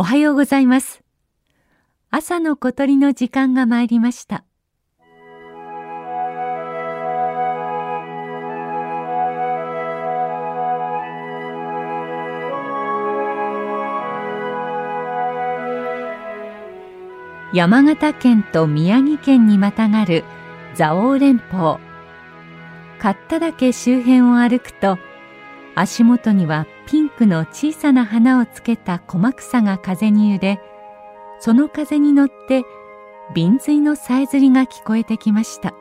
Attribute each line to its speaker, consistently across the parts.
Speaker 1: おはようございます。朝の小鳥の時間が参りました。山形県と宮城県にまたがる蔵王連峰。刈田岳周辺を歩くと足元にはピンクの小さな花をつけた小草が風に揺れその風に乗って瓶髄のさえずりが聞こえてきました。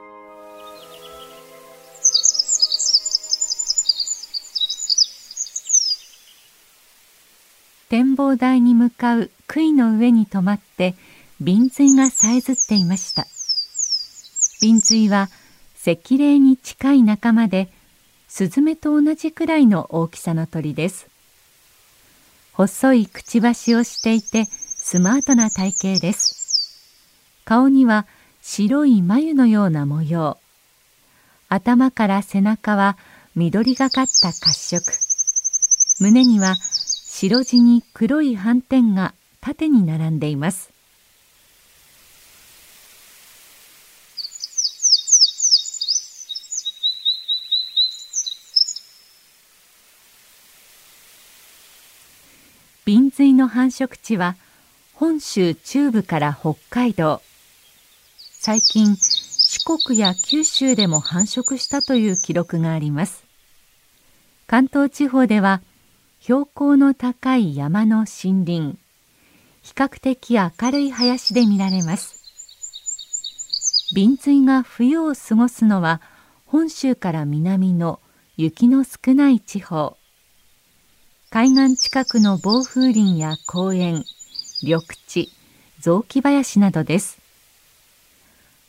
Speaker 1: 展望台に向かう杭の上に止まって瓶髄がさえずっていました。瓶髄は赤霊に近い仲間でスズメと同じくらいの大きさの鳥です。細いくちばしをしていてスマートな体型です。顔には白い眉のような模様。頭から背中は緑がかった褐色。胸には白地に黒い斑点が縦に並んでいます。瓶髄の繁殖地は本州中部から北海道。最近四国や九州でも繁殖したという記録があります。関東地方では標高の高い山の森林。比較的明るい林で見られます。瓶髄が冬を過ごすのは本州から南の雪の少ない地方。海岸近くの暴風林や公園緑地雑木林などです。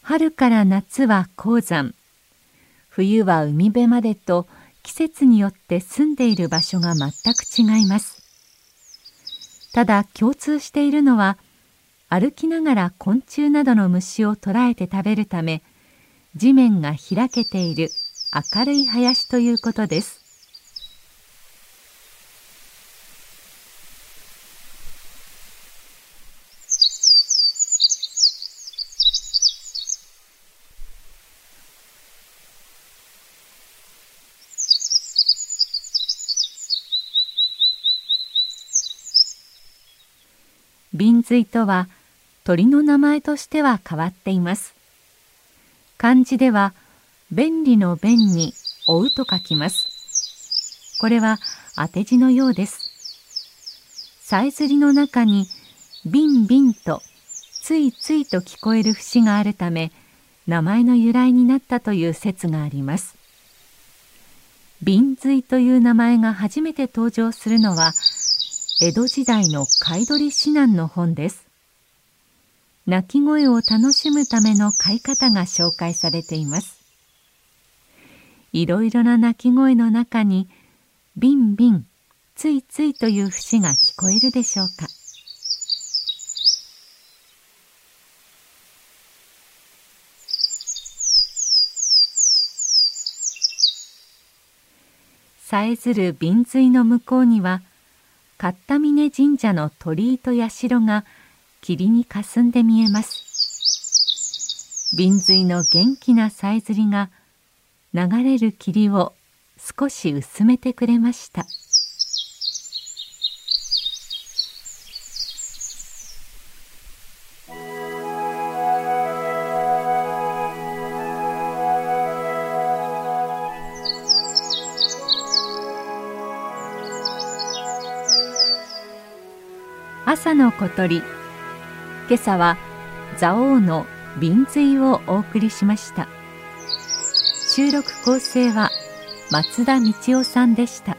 Speaker 1: 春から夏は高山。冬は海辺までと季節によって住んでいる場所が全く違います。ただ共通しているのは歩きながら昆虫などの虫を捕らえて食べるため地面が開けている明るい林ということです。瓶髄とは鳥の名前としては変わっています。漢字では便利の便に追うと書きます。これは当て字のようです。さえずりの中にビンビンとついついと聞こえる節があるため名前の由来になったという説があります。瓶髄という名前が初めて登場するのは江戸時代の貝取り指南の本です。鳴き声を楽しむための飼い方が紹介されています。いろいろな鳴き声の中に、ビンビン、ついついという節が聞こえるでしょうか。さえずる瓶髄の向こうには勝田峰神社の鳥居と社が霧に霞んで見えます。瓶髄の元気なさえずりが流れる霧を少し薄めてくれました。朝の小鳥。今朝は蔵王の瓶髄をお送りしました。収録構成は松田道夫さんでした。